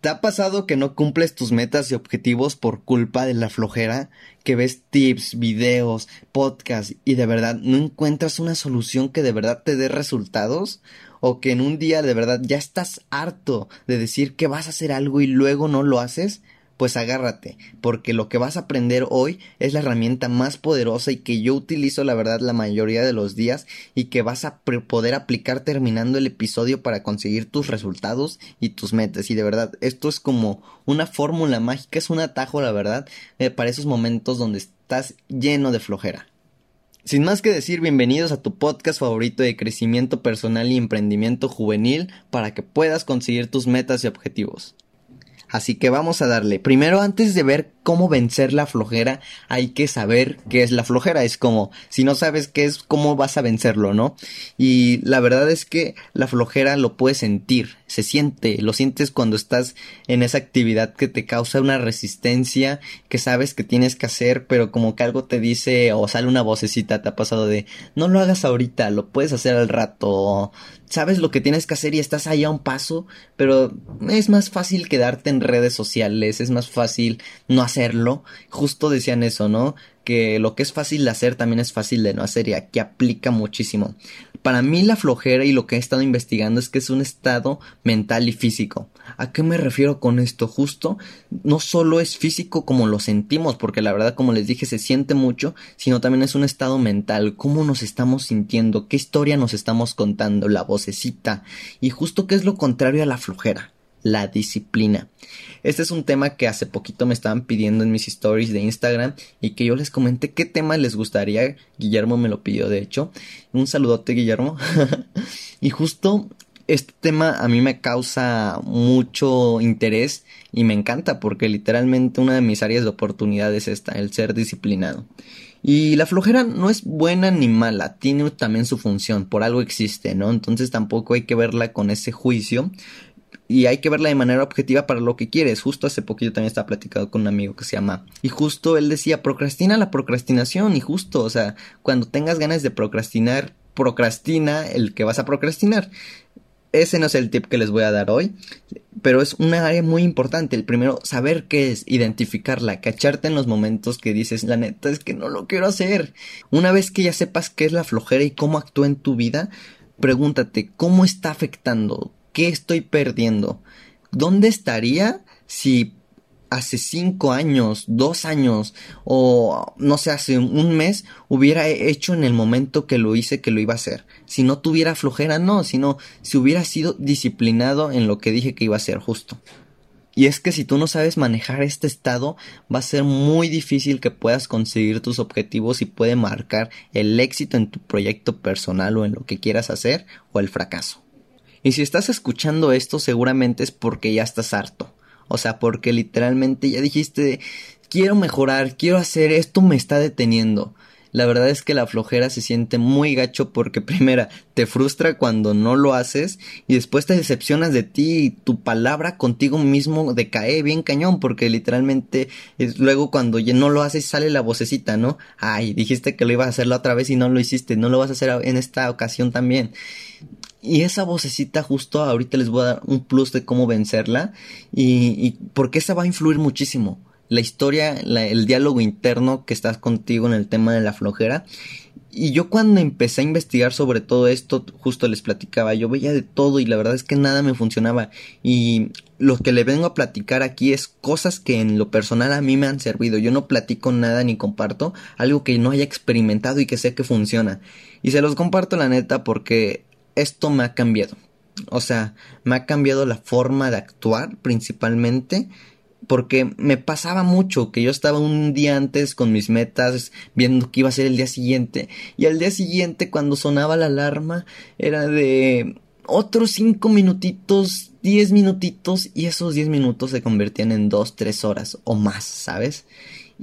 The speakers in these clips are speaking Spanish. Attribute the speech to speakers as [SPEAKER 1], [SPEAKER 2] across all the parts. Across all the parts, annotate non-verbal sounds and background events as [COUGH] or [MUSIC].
[SPEAKER 1] ¿Te ha pasado que no cumples tus metas y objetivos por culpa de la flojera? Que ves tips, videos, podcasts y de verdad no encuentras una solución que de verdad te dé resultados? ¿O que en un día de verdad ya estás harto de decir que vas a hacer algo y luego no lo haces? Pues agárrate, porque lo que vas a aprender hoy es la herramienta más poderosa y que yo utilizo la verdad la mayoría de los días y que vas a poder aplicar terminando el episodio para conseguir tus resultados y tus metas. Y de verdad, esto es como una fórmula mágica, es un atajo, la verdad, eh, para esos momentos donde estás lleno de flojera. Sin más que decir, bienvenidos a tu podcast favorito de crecimiento personal y emprendimiento juvenil para que puedas conseguir tus metas y objetivos. Así que vamos a darle. Primero, antes de ver cómo vencer la flojera, hay que saber qué es la flojera. Es como, si no sabes qué es, cómo vas a vencerlo, ¿no? Y la verdad es que la flojera lo puedes sentir, se siente, lo sientes cuando estás en esa actividad que te causa una resistencia, que sabes que tienes que hacer, pero como que algo te dice o sale una vocecita, te ha pasado de, no lo hagas ahorita, lo puedes hacer al rato, sabes lo que tienes que hacer y estás ahí a un paso, pero es más fácil quedarte en redes sociales, es más fácil no hacerlo. Justo decían eso, ¿no? Que lo que es fácil de hacer también es fácil de no hacer y aquí aplica muchísimo. Para mí la flojera y lo que he estado investigando es que es un estado mental y físico. ¿A qué me refiero con esto? Justo, no solo es físico como lo sentimos, porque la verdad, como les dije, se siente mucho, sino también es un estado mental, cómo nos estamos sintiendo, qué historia nos estamos contando, la vocecita, y justo qué es lo contrario a la flojera la disciplina. Este es un tema que hace poquito me estaban pidiendo en mis stories de Instagram y que yo les comenté qué tema les gustaría. Guillermo me lo pidió, de hecho. Un saludote, Guillermo. [LAUGHS] y justo este tema a mí me causa mucho interés y me encanta porque literalmente una de mis áreas de oportunidad es esta, el ser disciplinado. Y la flojera no es buena ni mala, tiene también su función, por algo existe, ¿no? Entonces tampoco hay que verla con ese juicio, y hay que verla de manera objetiva para lo que quieres. Justo hace poquito también estaba platicando con un amigo que se llama y justo él decía procrastina la procrastinación y justo, o sea, cuando tengas ganas de procrastinar, procrastina el que vas a procrastinar. Ese no es el tip que les voy a dar hoy, pero es una área muy importante. El primero, saber qué es, identificarla, cacharte en los momentos que dices, la neta es que no lo quiero hacer. Una vez que ya sepas qué es la flojera y cómo actúa en tu vida, pregúntate, ¿cómo está afectando? ¿Qué estoy perdiendo? ¿Dónde estaría si hace cinco años, dos años o no sé, hace un mes hubiera hecho en el momento que lo hice que lo iba a hacer? Si no tuviera flojera, no, sino si hubiera sido disciplinado en lo que dije que iba a hacer justo. Y es que si tú no sabes manejar este estado, va a ser muy difícil que puedas conseguir tus objetivos y puede marcar el éxito en tu proyecto personal o en lo que quieras hacer o el fracaso. Y si estás escuchando esto seguramente es porque ya estás harto. O sea, porque literalmente ya dijiste, quiero mejorar, quiero hacer esto, me está deteniendo. La verdad es que la flojera se siente muy gacho porque [LAUGHS] primera te frustra cuando no lo haces y después te decepcionas de ti y tu palabra contigo mismo decae bien cañón porque literalmente es luego cuando ya no lo haces sale la vocecita, ¿no? Ay, dijiste que lo ibas a hacer la otra vez y no lo hiciste, no lo vas a hacer en esta ocasión también. Y esa vocecita justo ahorita les voy a dar un plus de cómo vencerla y, porque esa va a influir muchísimo. La historia, el diálogo interno que estás contigo en el tema de la flojera. Y yo cuando empecé a investigar sobre todo esto, justo les platicaba, yo veía de todo y la verdad es que nada me funcionaba. Y lo que le vengo a platicar aquí es cosas que en lo personal a mí me han servido. Yo no platico nada ni comparto algo que no haya experimentado y que sé que funciona. Y se los comparto la neta porque esto me ha cambiado. O sea, me ha cambiado la forma de actuar principalmente porque me pasaba mucho que yo estaba un día antes con mis metas viendo qué iba a ser el día siguiente y al día siguiente cuando sonaba la alarma era de otros cinco minutitos, diez minutitos y esos diez minutos se convertían en dos, tres horas o más, ¿sabes?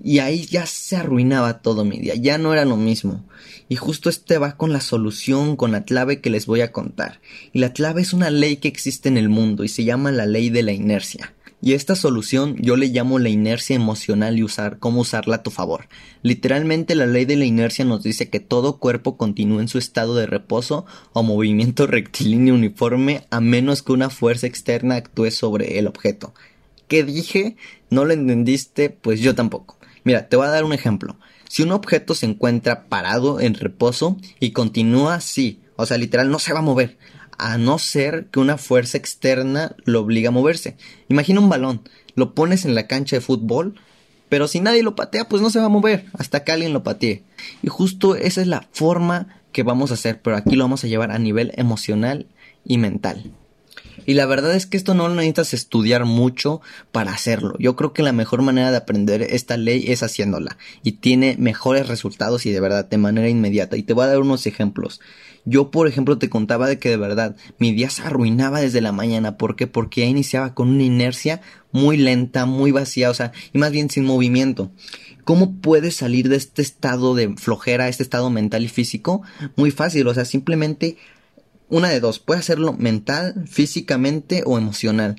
[SPEAKER 1] Y ahí ya se arruinaba todo mi día, ya no era lo mismo. Y justo este va con la solución, con la clave que les voy a contar. Y la clave es una ley que existe en el mundo y se llama la ley de la inercia. Y esta solución yo le llamo la inercia emocional y usar cómo usarla a tu favor. Literalmente la ley de la inercia nos dice que todo cuerpo continúa en su estado de reposo o movimiento [LAUGHS] rectilíneo uniforme a menos que una fuerza externa actúe sobre el objeto. ¿Qué dije? ¿No lo entendiste? Pues yo tampoco. Mira, te voy a dar un ejemplo. Si un objeto se encuentra parado en reposo y continúa así, o sea, literal no se va a mover, a no ser que una fuerza externa lo obligue a moverse. Imagina un balón, lo pones en la cancha de fútbol, pero si nadie lo patea, pues no se va a mover hasta que alguien lo patee. Y justo esa es la forma que vamos a hacer, pero aquí lo vamos a llevar a nivel emocional y mental. Y la verdad es que esto no lo necesitas estudiar mucho para hacerlo. Yo creo que la mejor manera de aprender esta ley es haciéndola. Y tiene mejores resultados y de verdad, de manera inmediata. Y te voy a dar unos ejemplos. Yo, por ejemplo, te contaba de que de verdad mi día se arruinaba desde la mañana. ¿Por qué? Porque ya iniciaba con una inercia muy lenta, muy vacía, o sea, y más bien sin movimiento. ¿Cómo puedes salir de este estado de flojera, este estado mental y físico? Muy fácil, o sea, simplemente una de dos, puedes hacerlo mental, físicamente o emocional.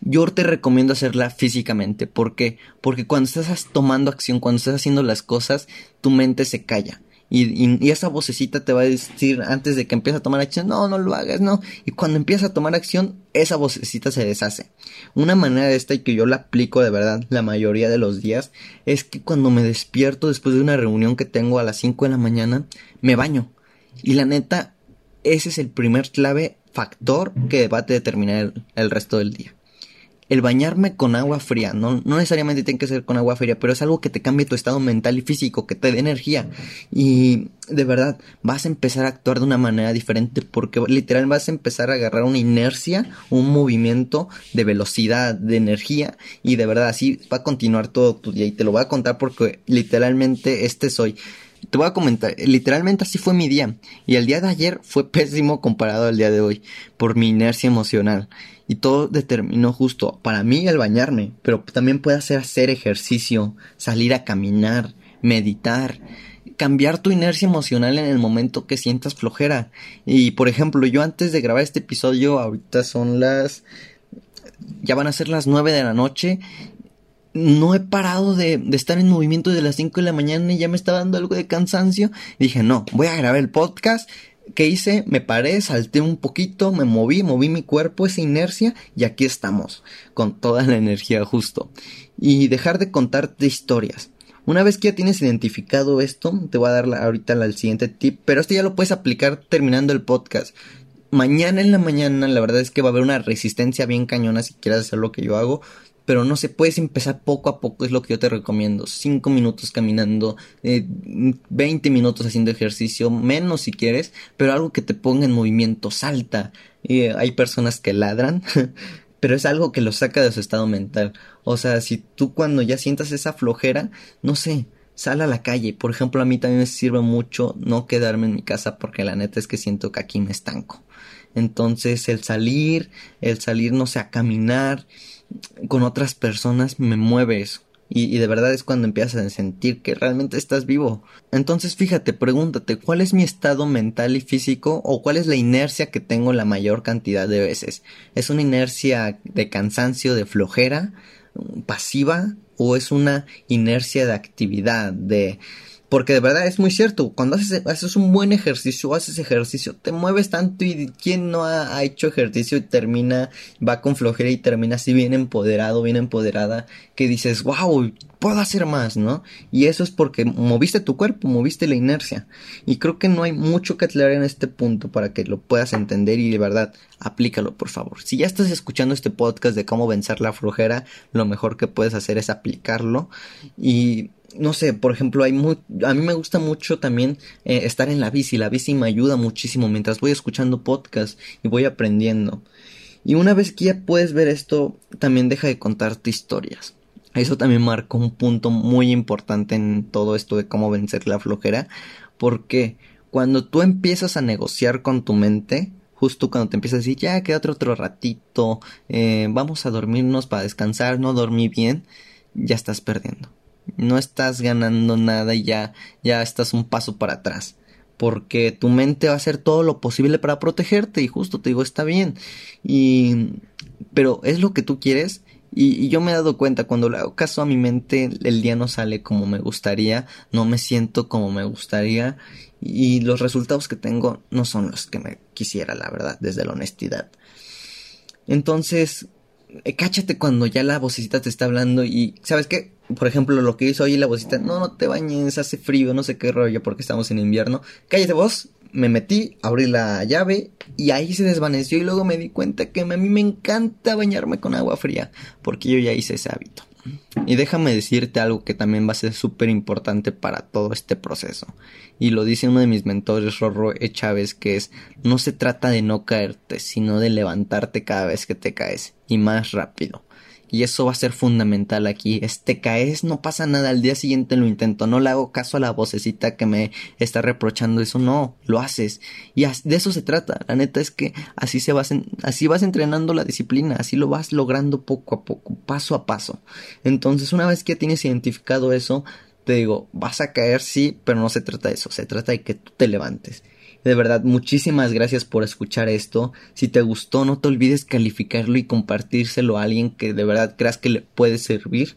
[SPEAKER 1] Yo te recomiendo hacerla físicamente. ¿Por qué? Porque cuando estás tomando acción, cuando estás haciendo las cosas, tu mente se calla. Y, esa vocecita te va a decir antes de que empieces a tomar acción, no, no lo hagas, no. Y cuando empiezas a tomar acción, esa vocecita se deshace. Una manera de esta y que yo la aplico de verdad la mayoría de los días es que cuando me despierto después de una reunión que tengo a las 5 de la mañana, me baño. Y la neta, ese es el primer clave factor que va a determinar el, resto del día. El bañarme con agua fría, no, no, necesariamente tiene que ser con agua fría, pero es algo que te cambie tu estado mental y físico, que te dé energía. Y de verdad, vas a empezar a actuar de una manera diferente porque literal vas a empezar a agarrar una inercia, un movimiento de velocidad, de energía y de verdad así va a continuar todo tu día. Y te lo voy a contar porque literalmente este soy te voy a comentar, literalmente así fue mi día. Y el día de ayer fue pésimo comparado al día de hoy, por mi inercia emocional. Y todo determinó justo para mí el bañarme, pero también puede hacer hacer ejercicio, salir a caminar, meditar, cambiar tu inercia emocional en el momento que sientas flojera. Y por ejemplo, yo antes de grabar este episodio, ahorita son las ya van a ser las 9 de la noche no he parado de, estar en movimiento desde las 5 de la mañana y ya me estaba dando algo de cansancio. dije, no, voy a grabar el podcast. ¿Qué hice? Me paré, salté un poquito, me moví, moví mi cuerpo, esa inercia, y aquí estamos, con toda la energía justo. Y dejar de contarte historias. Una vez que ya tienes identificado esto, te voy a dar ahorita el siguiente tip, pero esto ya lo puedes aplicar terminando el podcast. Mañana en la mañana, la verdad es que va a haber una resistencia bien cañona si quieres hacer lo que yo hago pero no se puedes empezar poco a poco, es lo que yo te recomiendo. 5 minutos caminando, eh, 20 minutos haciendo ejercicio, menos si quieres, pero algo que te ponga en movimiento, salta. Eh, hay personas que ladran, [LAUGHS] pero es algo que lo saca de su estado mental. O sea, si tú cuando ya sientas esa flojera, no sé, sal a la calle. Por ejemplo, a mí también me sirve mucho no quedarme en mi casa porque la neta es que siento que aquí me estanco. Entonces, el salir, el salir, no sé, a caminar, con otras personas me mueves Y, de verdad es cuando empiezas a sentir que realmente estás vivo. Entonces fíjate, pregúntate, ¿cuál es mi estado mental y físico o cuál es la inercia que tengo la mayor cantidad de veces? ¿Es una inercia de cansancio, de flojera, pasiva o es una inercia de actividad, de porque de verdad es muy cierto, cuando haces, haces un buen ejercicio, haces ejercicio, te mueves tanto y quien no ha, hecho ejercicio y termina, va con flojera y termina así bien empoderado, bien empoderada, que dices, wow, puedo hacer más, ¿no? Y eso es porque moviste tu cuerpo, moviste la inercia. Y creo que no hay mucho que aclarar en este punto para que lo puedas entender y de verdad, aplícalo, por favor. Si ya estás escuchando este podcast de cómo vencer la flojera, lo mejor que puedes hacer es aplicarlo y no sé, por ejemplo, hay a mí me gusta mucho también eh, estar en la bici. La bici me ayuda muchísimo mientras voy escuchando podcast y voy aprendiendo. Y una vez que ya puedes ver esto, también deja de contarte historias. Eso también marcó un punto muy importante en todo esto de cómo vencer la flojera. Porque cuando tú empiezas a negociar con tu mente, justo cuando te empiezas a decir, ya queda otro, otro ratito, eh, vamos a dormirnos para descansar, no dormí bien, ya estás perdiendo no estás ganando nada y ya, ya estás un paso para atrás. Porque tu mente va a hacer todo lo posible para protegerte y justo te digo, está bien. Y, pero es lo que tú quieres Y, yo me he dado cuenta, cuando le hago caso a mi mente, el día no sale como me gustaría, no me siento como me gustaría y los resultados que tengo no son los que me quisiera, la verdad, desde la honestidad. Entonces, eh, cáchate cuando ya la vocecita te está hablando y, ¿sabes qué? Por ejemplo, lo que hizo ahí la vocecita, no, no te bañes, hace frío, no sé qué rollo porque estamos en invierno. Cállate vos, me metí, abrí la llave y ahí se desvaneció y luego me di cuenta que a mí me encanta bañarme con agua fría porque yo ya hice ese hábito. Y déjame decirte algo que también va a ser súper importante para todo este proceso. Y lo dice uno de mis mentores, Rorro E. Chávez, que es, no se trata de no caerte, sino de levantarte cada vez que te caes, y más rápido. Y eso va a ser fundamental aquí. Este caes, no pasa nada, al día siguiente lo intento, no le hago caso a la vocecita que me está reprochando eso, no, lo haces. Y de eso se trata. La neta es que así se vas, así vas entrenando la disciplina, así lo vas logrando poco a poco, paso a paso. Entonces, una vez que tienes identificado eso, te digo, vas a caer sí, pero no se trata de eso, se trata de que tú te levantes. De verdad, muchísimas gracias por escuchar esto. Si te gustó, no te olvides calificarlo y compartírselo a alguien que de verdad creas que le puede servir.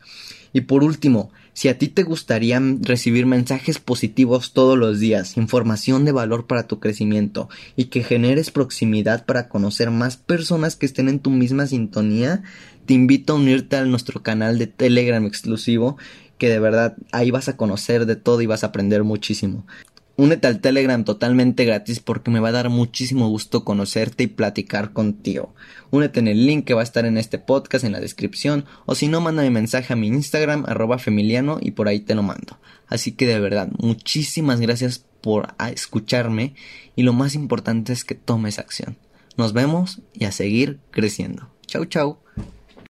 [SPEAKER 1] Y por último, si a ti te gustaría recibir mensajes positivos todos los días, información de valor para tu crecimiento y que generes proximidad para conocer más personas que estén en tu misma sintonía, te invito a unirte a nuestro canal de Telegram exclusivo que de verdad ahí vas a conocer de todo y vas a aprender muchísimo. Únete al Telegram totalmente gratis porque me va a dar muchísimo gusto conocerte y platicar contigo. Únete en el link que va a estar en este podcast en la descripción o si no, mándame mensaje a mi Instagram arroba femiliano y por ahí te lo mando. Así que de verdad, muchísimas gracias por escucharme y lo más importante es que tomes acción. Nos vemos y a seguir creciendo. Chau chau.